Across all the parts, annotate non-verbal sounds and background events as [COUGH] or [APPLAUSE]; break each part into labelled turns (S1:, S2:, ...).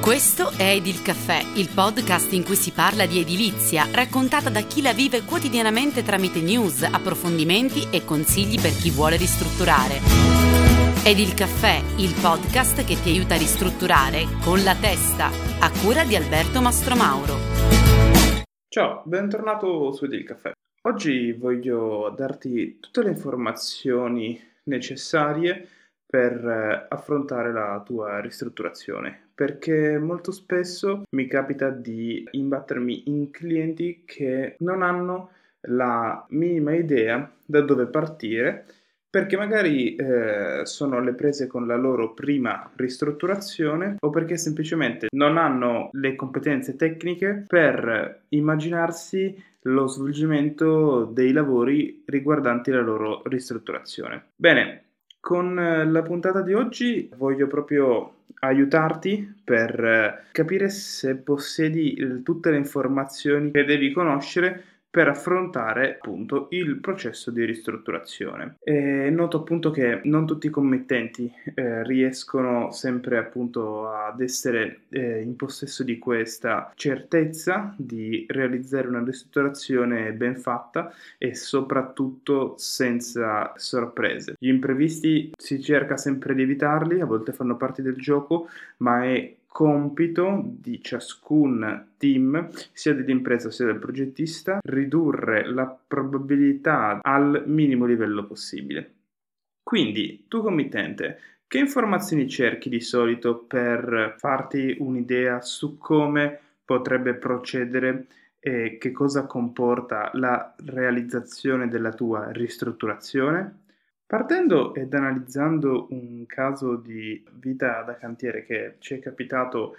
S1: Questo è Edil Caffè, il podcast in cui si parla di edilizia, raccontata da chi la vive quotidianamente tramite news, approfondimenti e consigli per chi vuole ristrutturare. Edil Caffè, il podcast che ti aiuta a ristrutturare con la testa, a cura di Alberto Mastromauro.
S2: Ciao, bentornato su Edil Caffè. Oggi voglio darti tutte le informazioni necessarie per eh, affrontare la tua ristrutturazione perché molto spesso mi capita di imbattermi in clienti che non hanno la minima idea da dove partire perché magari eh, sono alle prese con la loro prima ristrutturazione o perché semplicemente non hanno le competenze tecniche per immaginarsi lo svolgimento dei lavori riguardanti la loro ristrutturazione. Bene, con eh, la puntata di oggi voglio proprio aiutarti per eh, capire se possiedi tutte le informazioni che devi conoscere per affrontare appunto il processo di ristrutturazione. E noto appunto che non tutti i committenti eh, riescono sempre appunto ad essere eh, in possesso di questa certezza di realizzare una ristrutturazione ben fatta e soprattutto senza sorprese. Gli imprevisti si cerca sempre di evitarli, a volte fanno parte del gioco, ma è compito di ciascun team, sia dell'impresa sia del progettista, ridurre la probabilità al minimo livello possibile. Quindi, tu committente, che informazioni cerchi di solito per farti un'idea su come potrebbe procedere e che cosa comporta la realizzazione della tua ristrutturazione? Partendo ed analizzando un caso di vita da cantiere che ci è capitato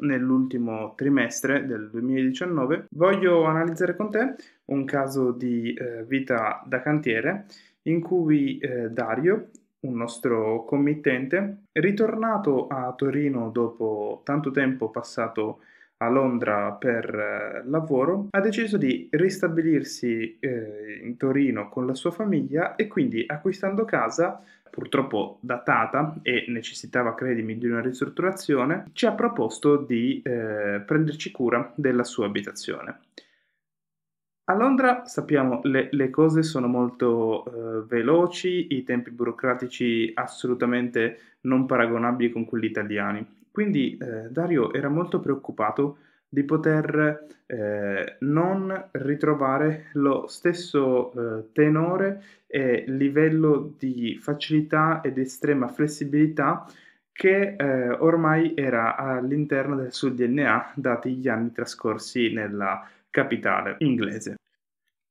S2: nell'ultimo trimestre del 2019, voglio analizzare con te un caso di eh, vita da cantiere in cui eh, Dario, un nostro committente, ritornato a Torino dopo tanto tempo passato a Londra per eh, lavoro, ha deciso di ristabilirsi eh, in Torino con la sua famiglia e quindi acquistando casa, purtroppo datata e necessitava, credimi, di una ristrutturazione, ci ha proposto di eh, prenderci cura della sua abitazione. A Londra sappiamo le, le cose sono molto eh, veloci, i tempi burocratici assolutamente non paragonabili con quelli italiani. Quindi eh, Dario era molto preoccupato di poter eh, non ritrovare lo stesso eh, tenore e livello di facilità ed estrema flessibilità che eh, ormai era all'interno del suo DNA dati gli anni trascorsi nella capitale inglese.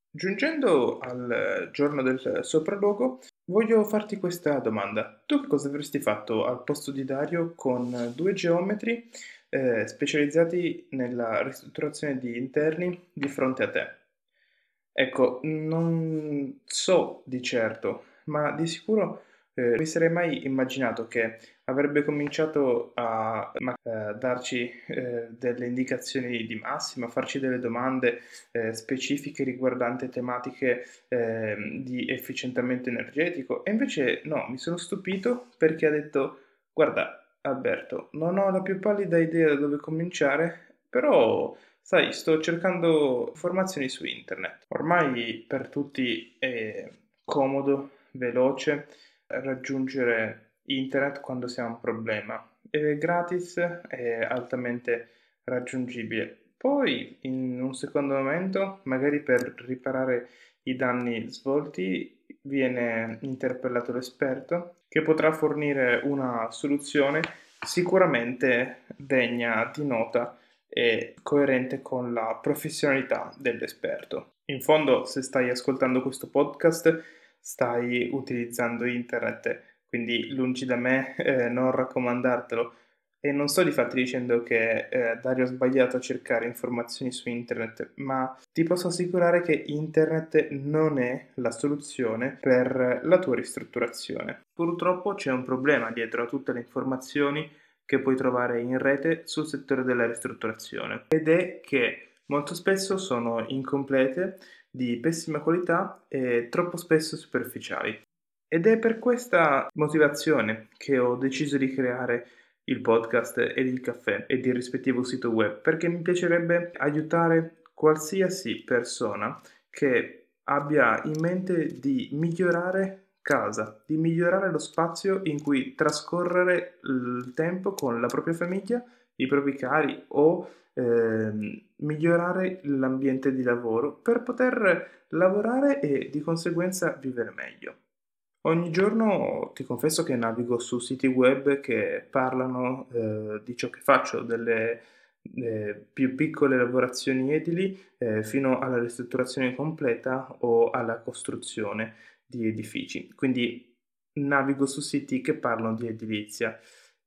S2: Giungendo al giorno del sopralluogo, voglio farti questa domanda. Tu che cosa avresti fatto al posto di Dario con due geometri eh, specializzati nella ristrutturazione di interni di fronte a te? Ecco, non so di certo, ma di sicuro eh, mi sarei mai immaginato che avrebbe cominciato a, a eh, darci eh, delle indicazioni di massima, a farci delle domande eh, specifiche riguardanti tematiche ehm, di efficientamento energetico e invece no, mi sono stupito perché ha detto guarda Alberto, non ho la più pallida idea da dove cominciare, però sai, sto cercando informazioni su internet. Ormai per tutti è comodo, veloce raggiungere internet quando si ha un problema. È gratis e altamente raggiungibile. Poi, in un secondo momento, magari per riparare i danni svolti, viene interpellato l'esperto che potrà fornire una soluzione sicuramente degna di nota e coerente con la professionalità dell'esperto. In fondo, se stai ascoltando questo podcast, stai utilizzando internet, quindi lungi da me [LAUGHS] eh, non raccomandartelo. E non sto di fatti dicendo che eh, Dario ha sbagliato a cercare informazioni su internet, ma ti posso assicurare che internet non è la soluzione per la tua ristrutturazione. Purtroppo c'è un problema dietro a tutte le informazioni che puoi trovare in rete sul settore della ristrutturazione ed è che molto spesso sono incomplete di pessima qualità e troppo spesso superficiali. Ed è per questa motivazione che ho deciso di creare il podcast ed il caffè ed il rispettivo sito web perché mi piacerebbe aiutare qualsiasi persona che abbia in mente di migliorare casa, di migliorare lo spazio in cui trascorrere il tempo con la propria famiglia, i propri cari o eh, migliorare l'ambiente di lavoro per poter lavorare e di conseguenza vivere meglio. Ogni giorno ti confesso che navigo su siti web che parlano eh, di ciò che faccio, delle eh, più piccole lavorazioni edili eh, fino alla ristrutturazione completa o alla costruzione di edifici. Quindi navigo su siti che parlano di edilizia.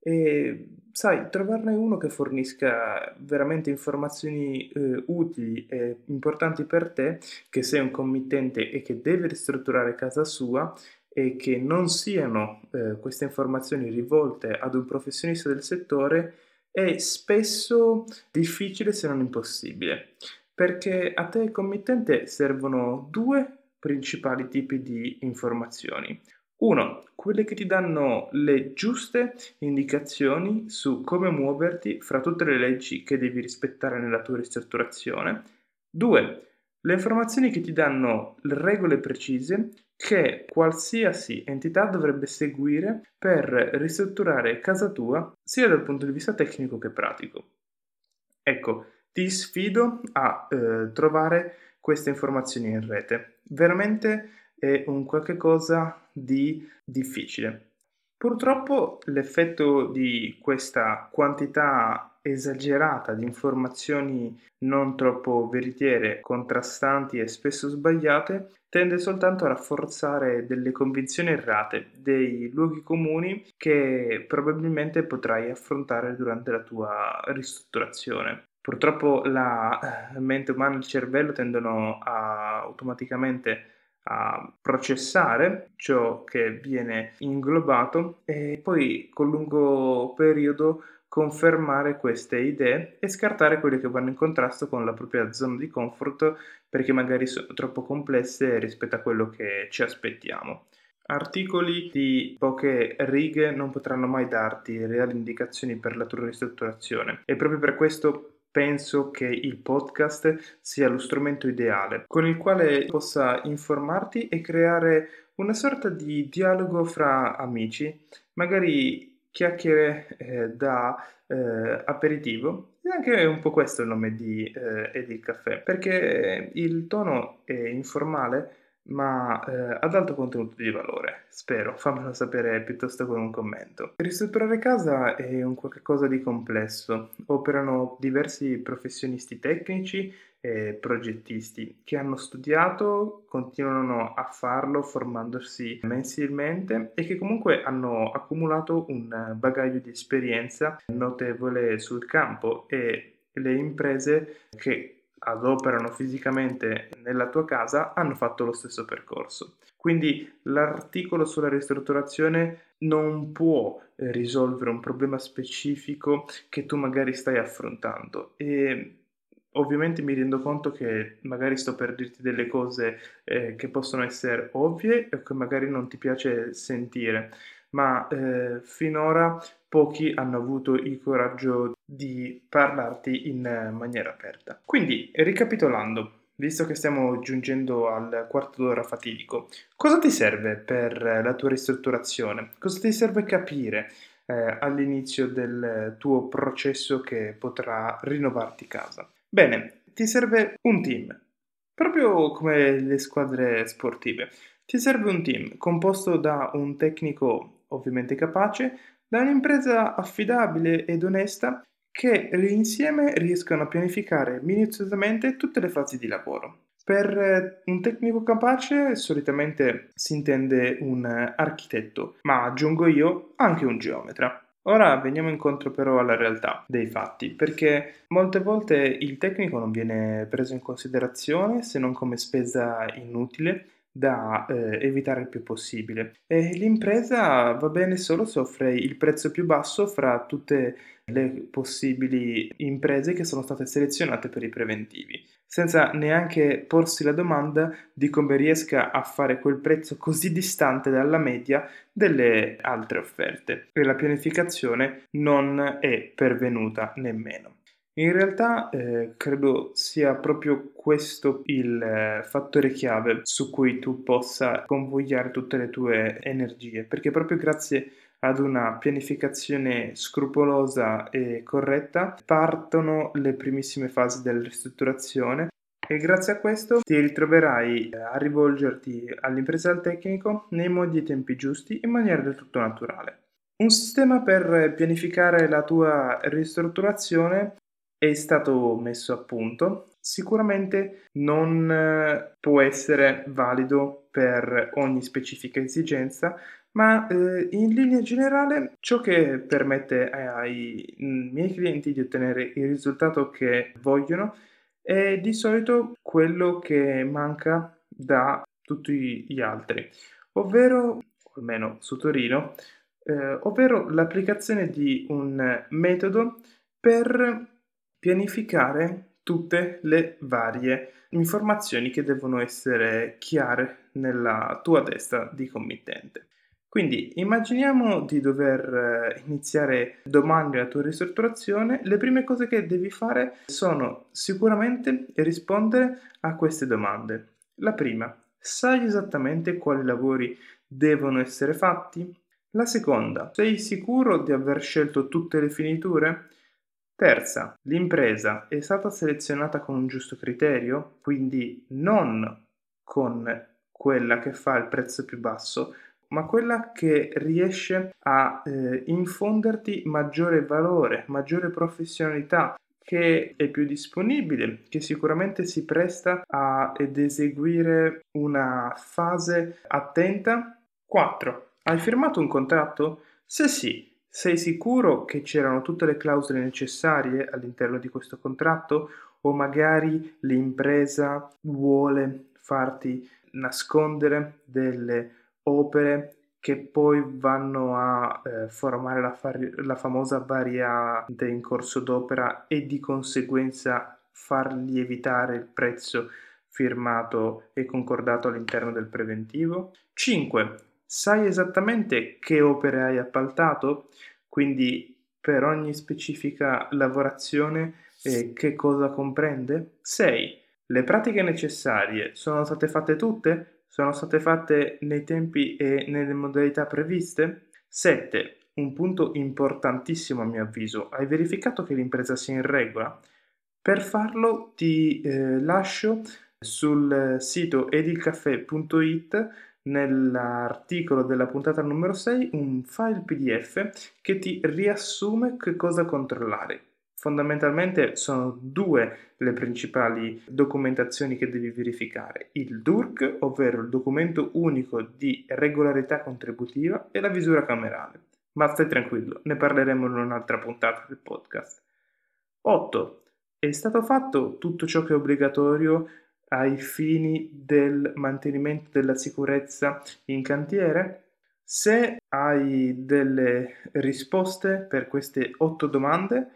S2: E sai, trovarne uno che fornisca veramente informazioni eh, utili e importanti per te, che sei un committente e che deve ristrutturare casa sua, e che non siano eh, queste informazioni rivolte ad un professionista del settore è spesso difficile se non impossibile, perché a te committente servono due principali tipi di informazioni. Uno, quelle che ti danno le giuste indicazioni su come muoverti fra tutte le leggi che devi rispettare nella tua ristrutturazione. Due, le informazioni che ti danno le regole precise che qualsiasi entità dovrebbe seguire per ristrutturare casa tua sia dal punto di vista tecnico che pratico. Ecco, ti sfido a eh, trovare queste informazioni in rete. Veramente è un qualche cosa di difficile. Purtroppo l'effetto di questa quantità esagerata di informazioni non troppo veritiere, contrastanti e spesso sbagliate, tende soltanto a rafforzare delle convinzioni errate, dei luoghi comuni che probabilmente potrai affrontare durante la tua ristrutturazione. Purtroppo la eh, mente umana e il cervello tendono a automaticamente a processare ciò che viene inglobato e poi col lungo periodo confermare queste idee e scartare quelle che vanno in contrasto con la propria zona di comfort perché magari sono troppo complesse rispetto a quello che ci aspettiamo. Articoli di poche righe non potranno mai darti reali indicazioni per la tua ristrutturazione e proprio per questo penso che il podcast sia lo strumento ideale con il quale possa informarti e creare una sorta di dialogo fra amici, magari chiacchiere eh, da eh, aperitivo. E anche un po' questo il nome di eh, Edil Caffè perché il tono è informale ma eh, ad alto contenuto di valore, spero, fammelo sapere piuttosto con un commento. Ristrutturare casa è un qualcosa di complesso, operano diversi professionisti tecnici e progettisti che hanno studiato, continuano a farlo formandosi mensilmente e che comunque hanno accumulato un bagaglio di esperienza notevole sul campo e le imprese che adoperano fisicamente nella tua casa hanno fatto lo stesso percorso. Quindi l'articolo sulla ristrutturazione non può risolvere un problema specifico che tu magari stai affrontando e ovviamente mi rendo conto che magari sto per dirti delle cose eh, che possono essere ovvie e che magari non ti piace sentire, ma eh, finora pochi hanno avuto il coraggio di parlarti in maniera aperta. Quindi, ricapitolando, visto che stiamo giungendo al quarto d'ora fatidico, cosa ti serve per la tua ristrutturazione? Cosa ti serve capire eh, all'inizio del tuo processo che potrà rinnovarti casa? Bene, ti serve un team, proprio come le squadre sportive. Ti serve un team composto da un tecnico ovviamente capace, da un'impresa affidabile ed onesta che insieme riescano a pianificare minuziosamente tutte le fasi di lavoro. Per eh, un tecnico capace solitamente si intende un architetto, ma aggiungo io anche un geometra. Ora veniamo incontro però alla realtà dei fatti, perché molte volte il tecnico non viene preso in considerazione se non come spesa inutile da eh, evitare il più possibile. E l'impresa va bene solo se offre il prezzo più basso fra tutte le possibili imprese che sono state selezionate per i preventivi. senza neanche porsi la domanda di come riesca a fare quel prezzo così distante dalla media delle altre offerte. E la pianificazione non è pervenuta nemmeno. In realtà eh, credo sia proprio questo il eh, fattore chiave su cui tu possa convogliare tutte le tue energie, perché proprio grazie ad una pianificazione scrupolosa e corretta partono le primissime fasi della ristrutturazione e grazie a questo ti ritroverai a rivolgerti all'impresa al tecnico nei modi e tempi giusti in maniera del tutto naturale. Un sistema per pianificare la tua ristrutturazione è stato messo a punto. Sicuramente non eh, può essere valido per ogni specifica esigenza, ma eh, in linea generale ciò che permette ai miei clienti di ottenere il risultato che vogliono è di solito quello che manca da tutti gli altri, ovvero, almeno su Torino, eh, ovvero l'applicazione di un metodo per pianificare tutte le varie informazioni che devono essere chiare nella tua testa di committente. Quindi immaginiamo di dover eh, iniziare domani la tua ristrutturazione, le prime cose che devi fare sono sicuramente rispondere a queste domande. La prima, sai esattamente quali lavori devono essere fatti? La seconda, sei sicuro di aver scelto tutte le finiture? Terza, l'impresa è stata selezionata con un giusto criterio, quindi non con quella che fa il prezzo più basso, ma quella che riesce a eh, infonderti maggiore valore, maggiore professionalità, che è più disponibile, che sicuramente si presta ad eseguire una fase attenta. 4. Hai firmato un contratto? Se sì, sei sicuro che c'erano tutte le clausole necessarie all'interno di questo contratto o magari l'impresa vuole farti nascondere delle opere che poi vanno a eh, formare la, far- la famosa variante in corso d'opera e di conseguenza far lievitare il prezzo firmato e concordato all'interno del preventivo. 5. Sai esattamente che opere hai appaltato? Quindi per ogni specifica lavorazione eh, che cosa comprende? 6. Le pratiche necessarie sono state fatte tutte? Sono state fatte nei tempi e nelle modalità previste? 7. Un punto importantissimo a mio avviso. Hai verificato che l'impresa sia in regola? Per farlo ti eh, lascio sul sito edilcaffè.it nell'articolo della puntata numero 6 un file PDF che ti riassume che cosa controllare. Fondamentalmente sono due le principali documentazioni che devi verificare, il DURC, ovvero il documento unico di regolarità contributiva, e la visura camerale. Ma stai tranquillo, ne parleremo in un'altra puntata del podcast. 8. È stato fatto tutto ciò che è obbligatorio ai fini del mantenimento della sicurezza in cantiere? Se hai delle risposte per queste otto domande,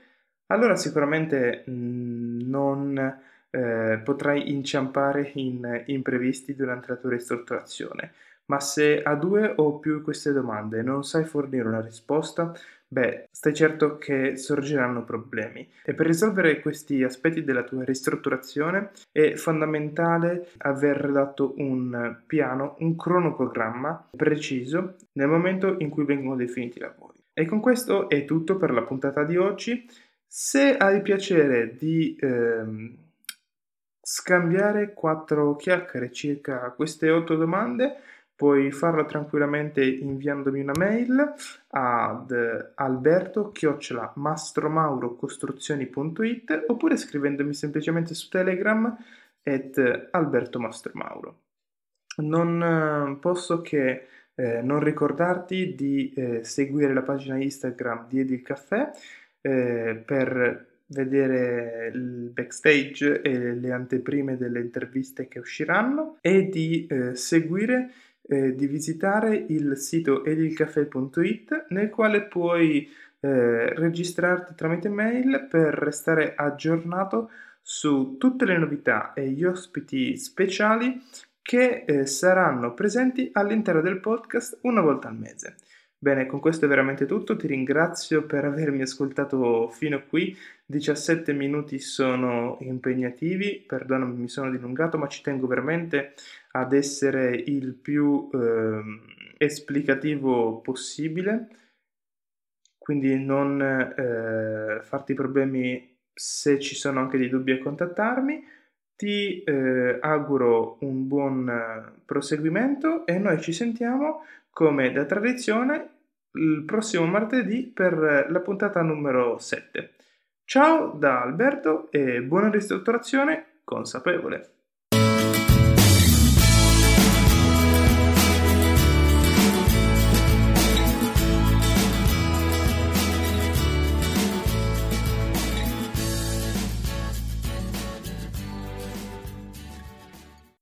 S2: allora sicuramente mm, non eh, potrai inciampare in imprevisti durante la tua ristrutturazione. Ma se a due o più queste domande non sai fornire una risposta, beh, stai certo che sorgeranno problemi. E per risolvere questi aspetti della tua ristrutturazione è fondamentale aver redatto un piano, un cronoprogramma preciso nel momento in cui vengono definiti i lavori. E con questo è tutto per la puntata di oggi. Se hai piacere di ehm, scambiare quattro chiacchiere circa queste otto domande, Puoi farlo tranquillamente inviandomi una mail ad alberto-mastromaurocostruzioni.it oppure scrivendomi semplicemente su Telegram at albertomastromauro. Non eh, posso che eh, non ricordarti di eh, seguire la pagina Instagram di Edil Caffè eh, per vedere il backstage e le anteprime delle interviste che usciranno e di eh, seguire eh, di visitare il sito edilcafe.it nel quale puoi eh, registrarti tramite mail per restare aggiornato su tutte le novità e gli ospiti speciali che eh, saranno presenti all'interno del podcast una volta al mese. Bene, con questo è veramente tutto, ti ringrazio per avermi ascoltato fino a qui, 17 minuti sono impegnativi, perdonami mi sono dilungato, ma ci tengo veramente ad essere il più eh, esplicativo possibile, quindi non eh, farti problemi se ci sono anche dei dubbi a contattarmi. Ti eh, auguro un buon proseguimento e noi ci sentiamo come da tradizione il prossimo martedì per la puntata numero 7. Ciao da Alberto e buona ristrutturazione consapevole.